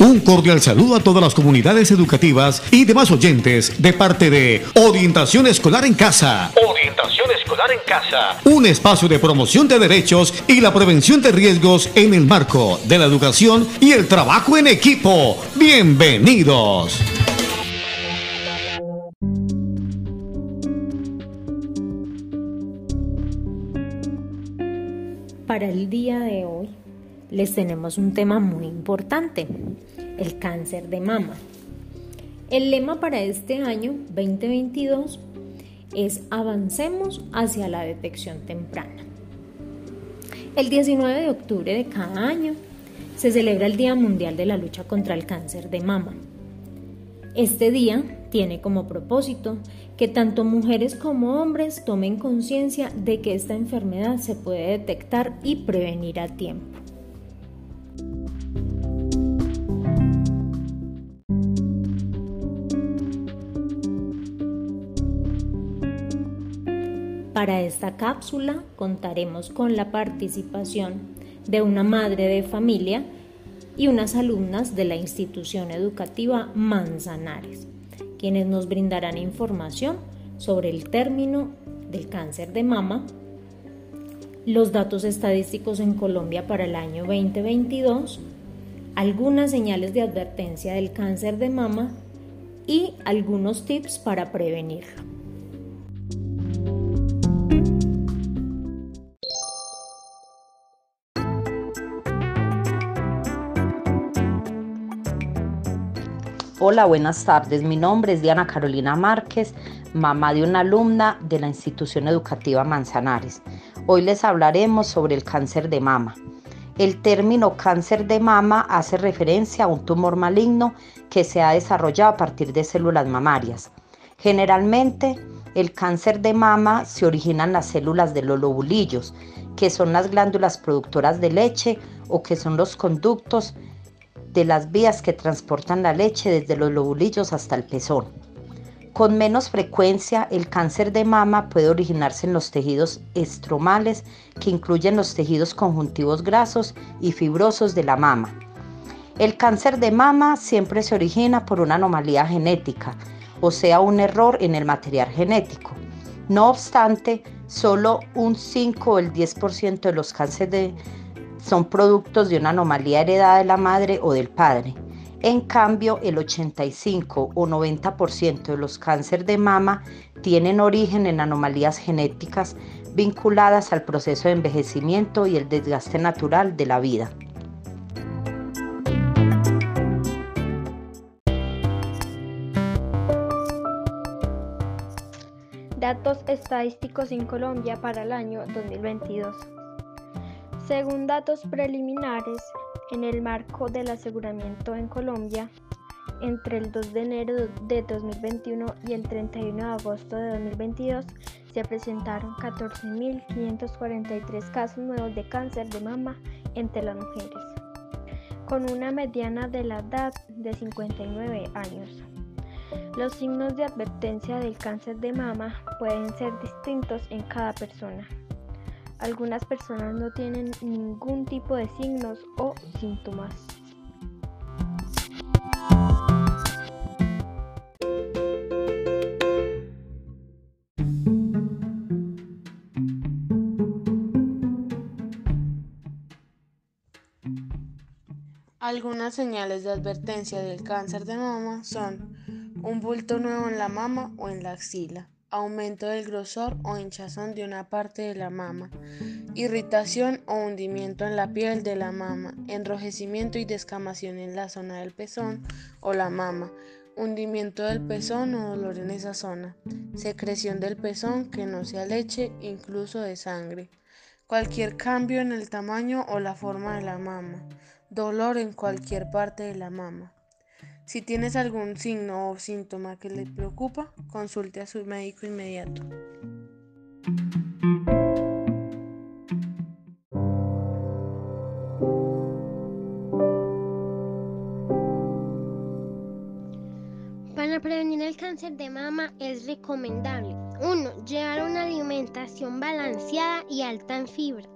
Un cordial saludo a todas las comunidades educativas y demás oyentes de parte de Orientación Escolar en Casa. Orientación Escolar en Casa. Un espacio de promoción de derechos y la prevención de riesgos en el marco de la educación y el trabajo en equipo. Bienvenidos. Para el día de hoy les tenemos un tema muy importante, el cáncer de mama. El lema para este año 2022 es Avancemos hacia la detección temprana. El 19 de octubre de cada año se celebra el Día Mundial de la Lucha contra el Cáncer de Mama. Este día tiene como propósito que tanto mujeres como hombres tomen conciencia de que esta enfermedad se puede detectar y prevenir a tiempo. Para esta cápsula contaremos con la participación de una madre de familia y unas alumnas de la institución educativa Manzanares, quienes nos brindarán información sobre el término del cáncer de mama, los datos estadísticos en Colombia para el año 2022, algunas señales de advertencia del cáncer de mama y algunos tips para prevenirlo. Hola, buenas tardes. Mi nombre es Diana Carolina Márquez, mamá de una alumna de la institución educativa Manzanares. Hoy les hablaremos sobre el cáncer de mama. El término cáncer de mama hace referencia a un tumor maligno que se ha desarrollado a partir de células mamarias. Generalmente, el cáncer de mama se origina en las células de los lobulillos, que son las glándulas productoras de leche o que son los conductos de las vías que transportan la leche desde los lobulillos hasta el pezón. Con menos frecuencia, el cáncer de mama puede originarse en los tejidos estromales, que incluyen los tejidos conjuntivos grasos y fibrosos de la mama. El cáncer de mama siempre se origina por una anomalía genética, o sea, un error en el material genético. No obstante, solo un 5 o el 10% de los cánceres de son productos de una anomalía heredada de la madre o del padre. En cambio, el 85 o 90% de los cánceres de mama tienen origen en anomalías genéticas vinculadas al proceso de envejecimiento y el desgaste natural de la vida. Datos estadísticos en Colombia para el año 2022. Según datos preliminares, en el marco del aseguramiento en Colombia, entre el 2 de enero de 2021 y el 31 de agosto de 2022 se presentaron 14.543 casos nuevos de cáncer de mama entre las mujeres, con una mediana de la edad de 59 años. Los signos de advertencia del cáncer de mama pueden ser distintos en cada persona. Algunas personas no tienen ningún tipo de signos o síntomas. Algunas señales de advertencia del cáncer de mama son un bulto nuevo en la mama o en la axila, aumento del grosor o hinchazón de una parte de la mama, irritación o hundimiento en la piel de la mama, enrojecimiento y descamación en la zona del pezón o la mama, hundimiento del pezón o dolor en esa zona, secreción del pezón que no sea leche, incluso de sangre, cualquier cambio en el tamaño o la forma de la mama, dolor en cualquier parte de la mama. Si tienes algún signo o síntoma que le preocupa, consulte a su médico inmediato. Para prevenir el cáncer de mama es recomendable 1. Llevar una alimentación balanceada y alta en fibra.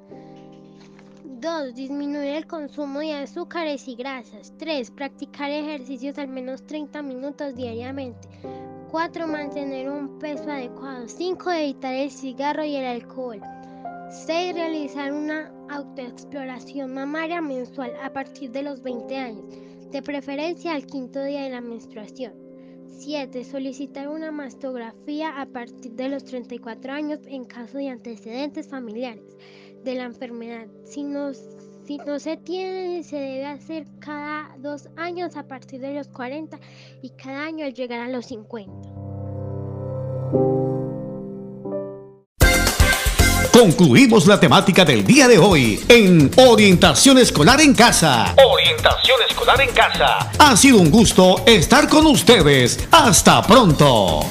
2. Disminuir el consumo de azúcares y grasas. 3. Practicar ejercicios al menos 30 minutos diariamente. 4. Mantener un peso adecuado. 5. Evitar el cigarro y el alcohol. 6. Realizar una autoexploración mamaria mensual a partir de los 20 años, de preferencia al quinto día de la menstruación. 7. Solicitar una mastografía a partir de los 34 años en caso de antecedentes familiares de la enfermedad. Si no, si no se tiene, se debe hacer cada dos años a partir de los 40 y cada año al llegar a los 50. Concluimos la temática del día de hoy en Orientación Escolar en Casa. Orientación Escolar en Casa. Ha sido un gusto estar con ustedes. Hasta pronto.